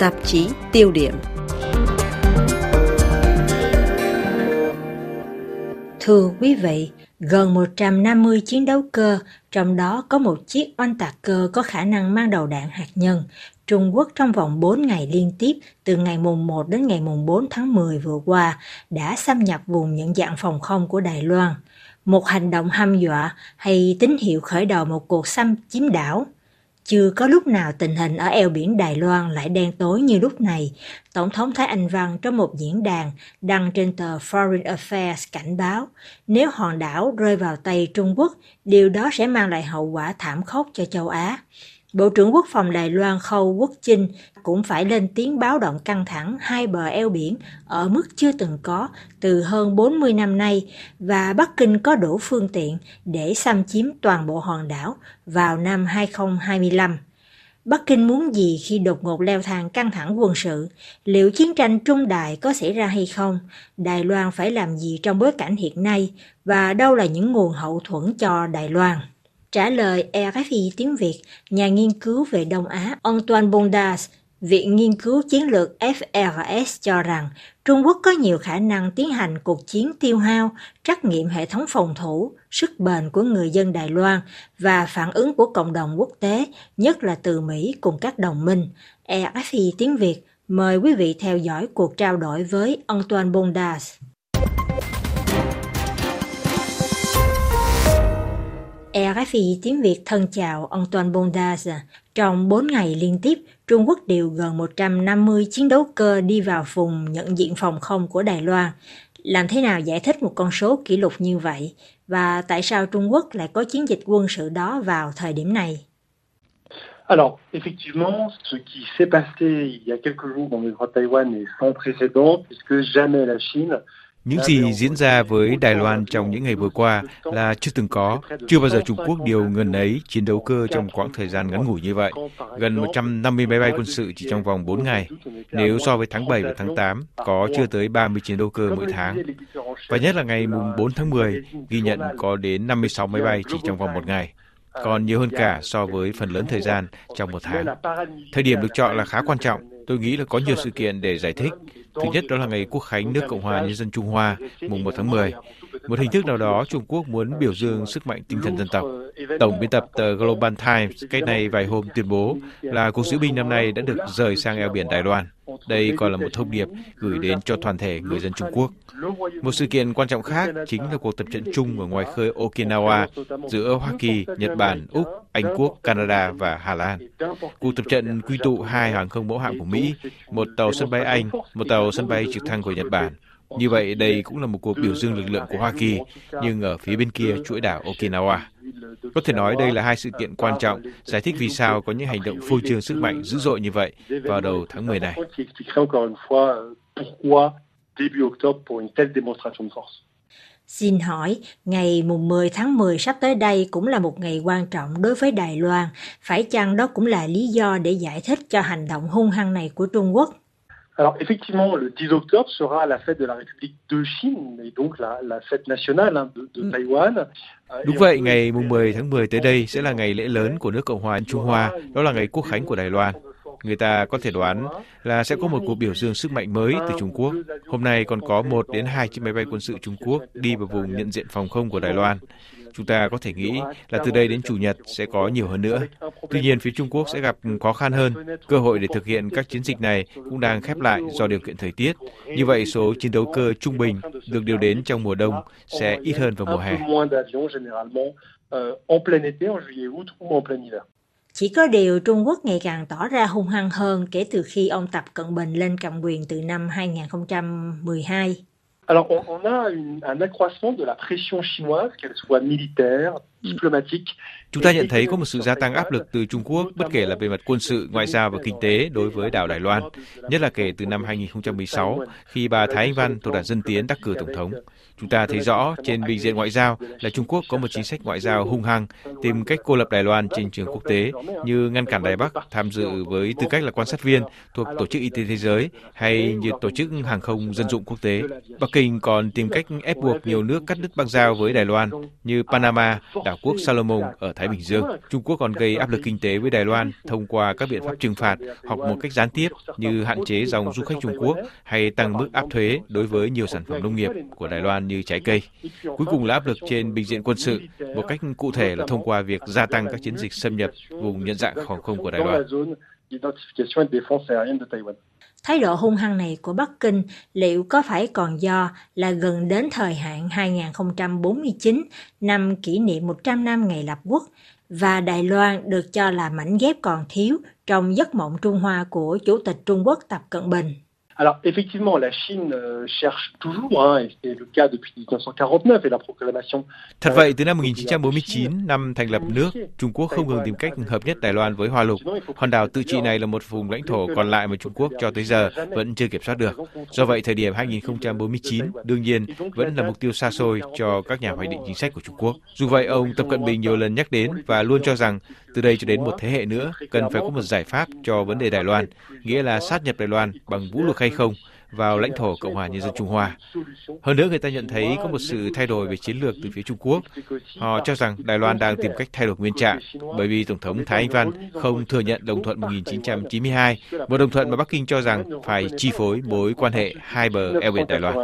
Tạp chí tiêu điểm Thưa quý vị, gần 150 chiến đấu cơ, trong đó có một chiếc oanh tạc cơ có khả năng mang đầu đạn hạt nhân. Trung Quốc trong vòng 4 ngày liên tiếp, từ ngày mùng 1 đến ngày mùng 4 tháng 10 vừa qua, đã xâm nhập vùng nhận dạng phòng không của Đài Loan. Một hành động hăm dọa hay tín hiệu khởi đầu một cuộc xâm chiếm đảo – chưa có lúc nào tình hình ở eo biển Đài Loan lại đen tối như lúc này, Tổng thống Thái Anh Văn trong một diễn đàn đăng trên tờ Foreign Affairs cảnh báo nếu hòn đảo rơi vào tay Trung Quốc, điều đó sẽ mang lại hậu quả thảm khốc cho châu Á. Bộ trưởng Quốc phòng Đài Loan Khâu Quốc Chinh cũng phải lên tiếng báo động căng thẳng hai bờ eo biển ở mức chưa từng có từ hơn 40 năm nay và Bắc Kinh có đủ phương tiện để xâm chiếm toàn bộ hòn đảo vào năm 2025. Bắc Kinh muốn gì khi đột ngột leo thang căng thẳng quân sự? Liệu chiến tranh trung đại có xảy ra hay không? Đài Loan phải làm gì trong bối cảnh hiện nay? Và đâu là những nguồn hậu thuẫn cho Đài Loan? Trả lời RFI tiếng Việt, nhà nghiên cứu về Đông Á Antoine Bondas, Viện Nghiên cứu Chiến lược FRS cho rằng Trung Quốc có nhiều khả năng tiến hành cuộc chiến tiêu hao, trắc nghiệm hệ thống phòng thủ, sức bền của người dân Đài Loan và phản ứng của cộng đồng quốc tế, nhất là từ Mỹ cùng các đồng minh. Efi tiếng Việt mời quý vị theo dõi cuộc trao đổi với Antoine Bondas. E RFI tiếng Việt thân chào ông Toàn Bondas. Trong 4 ngày liên tiếp, Trung Quốc điều gần 150 chiến đấu cơ đi vào vùng nhận diện phòng không của Đài Loan. Làm thế nào giải thích một con số kỷ lục như vậy? Và tại sao Trung Quốc lại có chiến dịch quân sự đó vào thời điểm này? Alors, effectivement, ce qui s'est passé il y a quelques jours dans le Grand Taïwan est sans précédent, puisque jamais la Chine những gì diễn ra với Đài Loan trong những ngày vừa qua là chưa từng có. Chưa bao giờ Trung Quốc điều ngần ấy chiến đấu cơ trong quãng thời gian ngắn ngủi như vậy. Gần 150 máy bay quân sự chỉ trong vòng 4 ngày. Nếu so với tháng 7 và tháng 8, có chưa tới 30 chiến đấu cơ mỗi tháng. Và nhất là ngày 4 tháng 10, ghi nhận có đến 56 máy bay chỉ trong vòng một ngày còn nhiều hơn cả so với phần lớn thời gian trong một tháng. Thời điểm được chọn là khá quan trọng. Tôi nghĩ là có nhiều sự kiện để giải thích. Thứ nhất đó là ngày Quốc khánh nước Cộng hòa Nhân dân Trung Hoa, mùng 1 tháng 10. Một hình thức nào đó Trung Quốc muốn biểu dương sức mạnh tinh thần dân tộc. Tổng biên tập tờ Global Times cách này vài hôm tuyên bố là cuộc diễu binh năm nay đã được rời sang eo biển Đài Loan. Đây còn là một thông điệp gửi đến cho toàn thể người dân Trung Quốc. Một sự kiện quan trọng khác chính là cuộc tập trận chung ở ngoài khơi Okinawa giữa Hoa Kỳ, Nhật Bản, Úc, Anh Quốc, Canada và Hà Lan. Cuộc tập trận quy tụ hai hàng không mẫu hạm của Mỹ, một tàu sân bay Anh, một tàu sân bay trực thăng của Nhật Bản. Như vậy, đây cũng là một cuộc biểu dương lực lượng của Hoa Kỳ, nhưng ở phía bên kia chuỗi đảo Okinawa. Có thể nói đây là hai sự kiện quan trọng, giải thích vì sao có những hành động phô trương sức mạnh dữ dội như vậy vào đầu tháng 10 này. Xin hỏi, ngày mùng 10 tháng 10 sắp tới đây cũng là một ngày quan trọng đối với Đài Loan. Phải chăng đó cũng là lý do để giải thích cho hành động hung hăng này của Trung Quốc? Alors effectivement, le 10 octobre sera la fête de la République de Chine et donc la, la fête nationale hein, de, de Taïwan. Đúng vậy, ngày mùng 10 tháng 10 tới đây sẽ là ngày lễ lớn của nước Cộng hòa Trung Hoa, đó là ngày quốc khánh của Đài Loan. Người ta có thể đoán là sẽ có một cuộc biểu dương sức mạnh mới từ Trung Quốc. Hôm nay còn có một đến hai chiếc máy bay quân sự Trung Quốc đi vào vùng nhận diện phòng không của Đài Loan. Chúng ta có thể nghĩ là từ đây đến Chủ nhật sẽ có nhiều hơn nữa. Tuy nhiên, phía Trung Quốc sẽ gặp khó khăn hơn. Cơ hội để thực hiện các chiến dịch này cũng đang khép lại do điều kiện thời tiết. Như vậy, số chiến đấu cơ trung bình được điều đến trong mùa đông sẽ ít hơn vào mùa hè. Chỉ có điều Trung Quốc ngày càng tỏ ra hung hăng hơn kể từ khi ông Tập Cận Bình lên cầm quyền từ năm 2012. Alors, on, a un accroissement de la pression chinoise, qu'elle soit militaire. Chúng ta nhận thấy có một sự gia tăng áp lực từ Trung Quốc, bất kể là về mặt quân sự, ngoại giao và kinh tế đối với đảo Đài Loan, nhất là kể từ năm 2016, khi bà Thái Anh Văn thuộc đảng Dân Tiến đắc cử Tổng thống. Chúng ta thấy rõ trên bình diện ngoại giao là Trung Quốc có một chính sách ngoại giao hung hăng, tìm cách cô lập Đài Loan trên trường quốc tế như ngăn cản Đài Bắc tham dự với tư cách là quan sát viên thuộc Tổ chức Y tế Thế giới hay như Tổ chức Hàng không Dân dụng Quốc tế. Bắc Kinh còn tìm cách ép buộc nhiều nước cắt đứt băng giao với Đài Loan như Panama, đảo đảo quốc Salomon ở Thái Bình Dương. Trung Quốc còn gây áp lực kinh tế với Đài Loan thông qua các biện pháp trừng phạt hoặc một cách gián tiếp như hạn chế dòng du khách Trung Quốc hay tăng mức áp thuế đối với nhiều sản phẩm nông nghiệp của Đài Loan như trái cây. Cuối cùng là áp lực trên bình diện quân sự, một cách cụ thể là thông qua việc gia tăng các chiến dịch xâm nhập vùng nhận dạng phòng không của Đài Loan. Thái độ hung hăng này của Bắc Kinh liệu có phải còn do là gần đến thời hạn 2049, năm kỷ niệm 100 năm ngày lập quốc, và Đài Loan được cho là mảnh ghép còn thiếu trong giấc mộng Trung Hoa của Chủ tịch Trung Quốc Tập Cận Bình. Alors effectivement, la Chine euh, cherche toujours, hein, et c'est le cas depuis 1949 et la proclamation. Thật vậy, từ năm 1949, năm thành lập nước, Trung Quốc không ngừng tìm cách hợp nhất Đài Loan với Hoa Lục. Hòn đảo tự trị này là một vùng lãnh thổ còn lại mà Trung Quốc cho tới giờ vẫn chưa kiểm soát được. Do vậy, thời điểm 2049 đương nhiên vẫn là mục tiêu xa xôi cho các nhà hoạch định chính sách của Trung Quốc. Dù vậy, ông Tập Cận Bình nhiều lần nhắc đến và luôn cho rằng từ đây cho đến một thế hệ nữa cần phải có một giải pháp cho vấn đề Đài Loan, nghĩa là sát nhập Đài Loan bằng vũ lực hay hay không vào lãnh thổ Cộng hòa Nhân dân Trung Hoa. Hơn nữa, người ta nhận thấy có một sự thay đổi về chiến lược từ phía Trung Quốc. Họ cho rằng Đài Loan đang tìm cách thay đổi nguyên trạng bởi vì Tổng thống Thái Anh Văn không thừa nhận đồng thuận 1992, một đồng thuận mà Bắc Kinh cho rằng phải chi phối mối quan hệ hai bờ eo biển Đài Loan.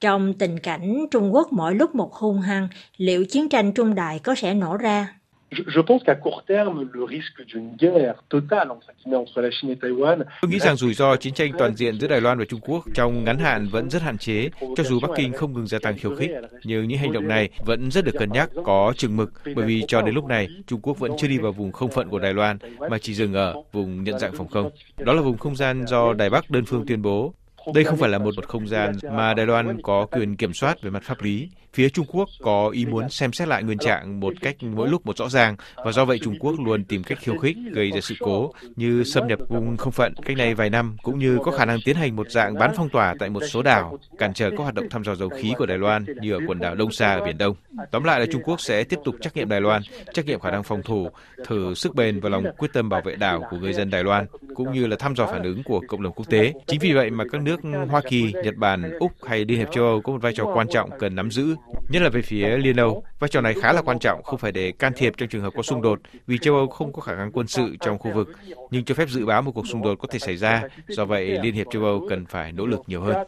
Trong tình cảnh Trung Quốc mỗi lúc một hung hăng, liệu chiến tranh Trung Đại có sẽ nổ ra? Je, je pense qu'à court terme, le risque d'une guerre totale entre, entre la Chine et Taïwan. Tôi nghĩ rằng rủi ro chiến tranh toàn diện giữa Đài Loan và Trung Quốc trong ngắn hạn vẫn rất hạn chế, cho dù Bắc Kinh không ngừng gia tăng khiêu khích. Nhưng những hành động này vẫn rất được cân nhắc, có chừng mực, bởi vì cho đến lúc này, Trung Quốc vẫn chưa đi vào vùng không phận của Đài Loan, mà chỉ dừng ở vùng nhận dạng phòng không. Đó là vùng không gian do Đài Bắc đơn phương tuyên bố đây không phải là một một không gian mà Đài Loan có quyền kiểm soát về mặt pháp lý. Phía Trung Quốc có ý muốn xem xét lại nguyên trạng một cách mỗi lúc một rõ ràng và do vậy Trung Quốc luôn tìm cách khiêu khích gây ra sự cố như xâm nhập vùng không phận cách này vài năm cũng như có khả năng tiến hành một dạng bán phong tỏa tại một số đảo cản trở các hoạt động thăm dò dầu khí của Đài Loan như ở quần đảo Đông Sa ở Biển Đông. Tóm lại là Trung Quốc sẽ tiếp tục trắc nghiệm Đài Loan, trắc nghiệm khả năng phòng thủ, thử sức bền và lòng quyết tâm bảo vệ đảo của người dân Đài Loan cũng như là thăm dò phản ứng của cộng đồng quốc tế. Chính vì vậy mà các nước Hoa Kỳ, Nhật Bản, Úc hay Liên Hiệp châu Âu có một vai trò quan trọng cần nắm giữ, nhất là về phía Liên Âu. Vai trò này khá là quan trọng, không phải để can thiệp trong trường hợp có xung đột, vì châu Âu không có khả năng quân sự trong khu vực, nhưng cho phép dự báo một cuộc xung đột có thể xảy ra. Do vậy, Liên Hiệp châu Âu cần phải nỗ lực nhiều hơn.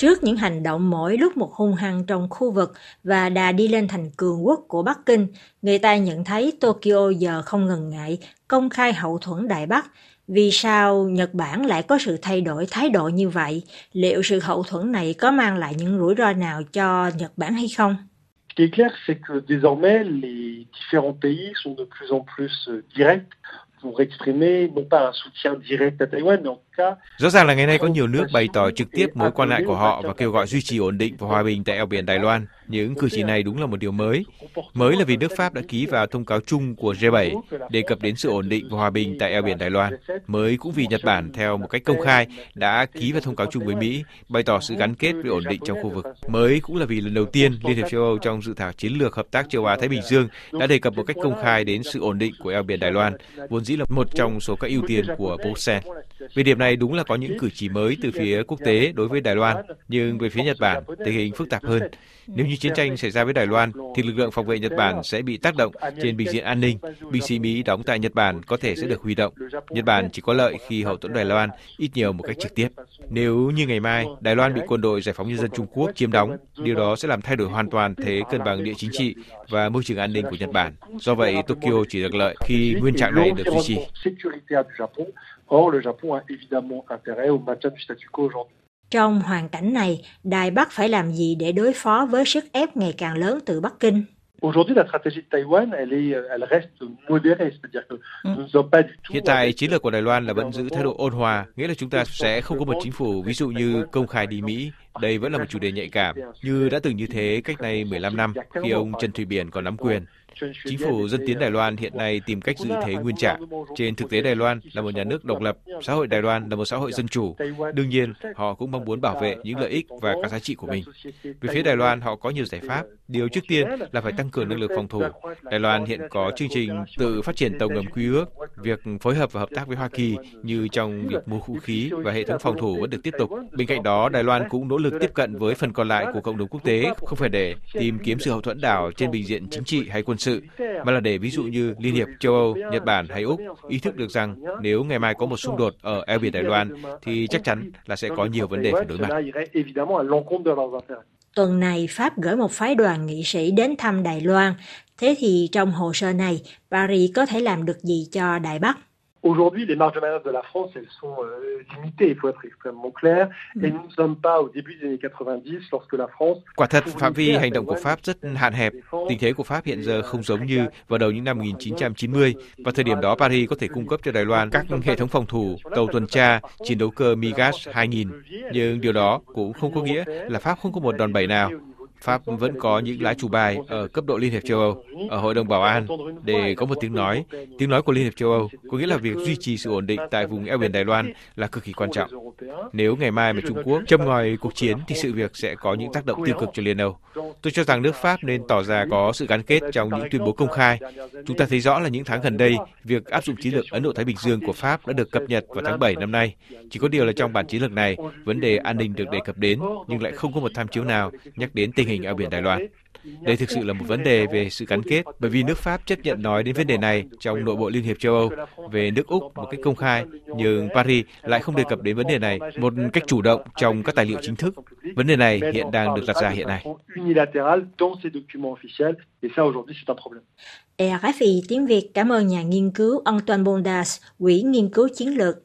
Trước những hành động mỗi lúc một hung hăng trong khu vực và đà đi lên thành cường quốc của Bắc Kinh, người ta nhận thấy Tokyo giờ không ngần ngại công khai hậu thuẫn Đại Bắc. Vì sao Nhật Bản lại có sự thay đổi thái độ như vậy? Liệu sự hậu thuẫn này có mang lại những rủi ro nào cho Nhật Bản hay không? Ce qui est clair, c'est que désormais, les différents pays sont de plus en plus euh, directs pour exprimer non pas un soutien direct à Taïwan, mais en Rõ ràng là ngày nay có nhiều nước bày tỏ trực tiếp mối quan ngại của họ và kêu gọi duy trì ổn định và hòa bình tại eo biển Đài Loan. Những cử chỉ này đúng là một điều mới. Mới là vì nước Pháp đã ký vào thông cáo chung của G7 đề cập đến sự ổn định và hòa bình tại eo biển Đài Loan. Mới cũng vì Nhật Bản theo một cách công khai đã ký vào thông cáo chung với Mỹ bày tỏ sự gắn kết với ổn định trong khu vực. Mới cũng là vì lần đầu tiên Liên hiệp châu Âu trong dự thảo chiến lược hợp tác châu Á Thái Bình Dương đã đề cập một cách công khai đến sự ổn định của eo biển Đài Loan, vốn dĩ là một trong số các ưu tiên của Bruxelles. Về điểm này đúng là có những cử chỉ mới từ phía quốc tế đối với Đài Loan, nhưng về phía Nhật Bản, tình hình phức tạp hơn. Nếu như chiến tranh xảy ra với Đài Loan, thì lực lượng phòng vệ Nhật Bản sẽ bị tác động trên bình diện an ninh. Binh sĩ Mỹ đóng tại Nhật Bản có thể sẽ được huy động. Nhật Bản chỉ có lợi khi hậu thuẫn Đài Loan ít nhiều một cách trực tiếp. Nếu như ngày mai Đài Loan bị quân đội giải phóng nhân dân Trung Quốc chiếm đóng, điều đó sẽ làm thay đổi hoàn toàn thế cân bằng địa chính trị và môi trường an ninh của Nhật Bản. Do vậy, Tokyo chỉ được lợi khi nguyên trạng này được duy trì. Or, le Japon a évidemment intérêt au maintien du statu quo aujourd'hui. Trong hoàn cảnh này, Đài Bắc phải làm gì để đối phó với sức ép ngày càng lớn từ Bắc Kinh? Aujourd'hui, la stratégie de Taïwan, elle, est, elle reste modérée, c'est-à-dire que nous ne sommes pas du tout... Hiện tại, chiến lược của Đài Loan là vẫn giữ thái độ ôn hòa, nghĩa là chúng ta sẽ không có một chính phủ, ví dụ như công khai đi Mỹ. Đây vẫn là một chủ đề nhạy cảm, như đã từng như thế cách đây 15 năm, khi ông Trần Thủy Biển còn nắm quyền. Chính phủ dân tiến Đài Loan hiện nay tìm cách giữ thế nguyên trạng. Trên thực tế Đài Loan là một nhà nước độc lập, xã hội Đài Loan là một xã hội dân chủ. Đương nhiên, họ cũng mong muốn bảo vệ những lợi ích và các giá trị của mình. Về phía Đài Loan, họ có nhiều giải pháp. Điều trước tiên là phải tăng cường năng lực phòng thủ. Đài Loan hiện có chương trình tự phát triển tàu ngầm quy ước, việc phối hợp và hợp tác với Hoa Kỳ như trong việc mua vũ khí và hệ thống phòng thủ vẫn được tiếp tục. Bên cạnh đó, Đài Loan cũng nỗ lực tiếp cận với phần còn lại của cộng đồng quốc tế, không phải để tìm kiếm sự hậu thuẫn đảo trên bình diện chính trị hay quân sự, mà là để ví dụ như Liên hiệp châu Âu, Nhật Bản hay Úc ý thức được rằng nếu ngày mai có một xung đột ở eo biển Đài Loan thì chắc chắn là sẽ có nhiều vấn đề phải đối mặt. Tuần này, Pháp gửi một phái đoàn nghị sĩ đến thăm Đài Loan. Thế thì trong hồ sơ này, Paris có thể làm được gì cho Đài Bắc? Aujourd'hui, les marges de manœuvre de la France, elles sont euh, limitées, il faut être extrêmement clair. Et nous ne sommes pas au début des années 90 lorsque la France... Quả thật, phạm vi hành động của Pháp rất hạn hẹp. Tình thế của Pháp hiện giờ không giống như vào đầu những năm 1990. Và thời điểm đó, Paris có thể cung cấp cho Đài Loan các hệ thống phòng thủ, tàu tuần tra, chiến đấu cơ MiGas 2000. Nhưng điều đó cũng không có nghĩa là Pháp không có một đòn bẩy nào. Pháp vẫn có những lá chủ bài ở cấp độ Liên hiệp châu Âu, ở Hội đồng Bảo an để có một tiếng nói. Tiếng nói của Liên hiệp châu Âu có nghĩa là việc duy trì sự ổn định tại vùng eo biển Đài Loan là cực kỳ quan trọng. Nếu ngày mai mà Trung Quốc châm ngòi cuộc chiến thì sự việc sẽ có những tác động tiêu cực cho Liên Âu. Tôi cho rằng nước Pháp nên tỏ ra có sự gắn kết trong những tuyên bố công khai. Chúng ta thấy rõ là những tháng gần đây, việc áp dụng chiến lược Ấn Độ-Thái Bình Dương của Pháp đã được cập nhật vào tháng 7 năm nay. Chỉ có điều là trong bản chiến lược này, vấn đề an ninh được đề cập đến, nhưng lại không có một tham chiếu nào nhắc đến tình hình eo biển Đài Loan. Đây thực sự là một vấn đề về sự gắn kết, bởi vì nước Pháp chấp nhận nói đến vấn đề này trong nội bộ Liên hiệp châu Âu về nước Úc một cách công khai, nhưng Paris lại không đề cập đến vấn đề này một cách chủ động trong các tài liệu chính thức. Vấn đề này hiện đang được đặt ra hiện nay. RFI tiếng Việt cảm ơn nhà nghiên cứu Antoine Bondas, Quỹ nghiên cứu chiến lược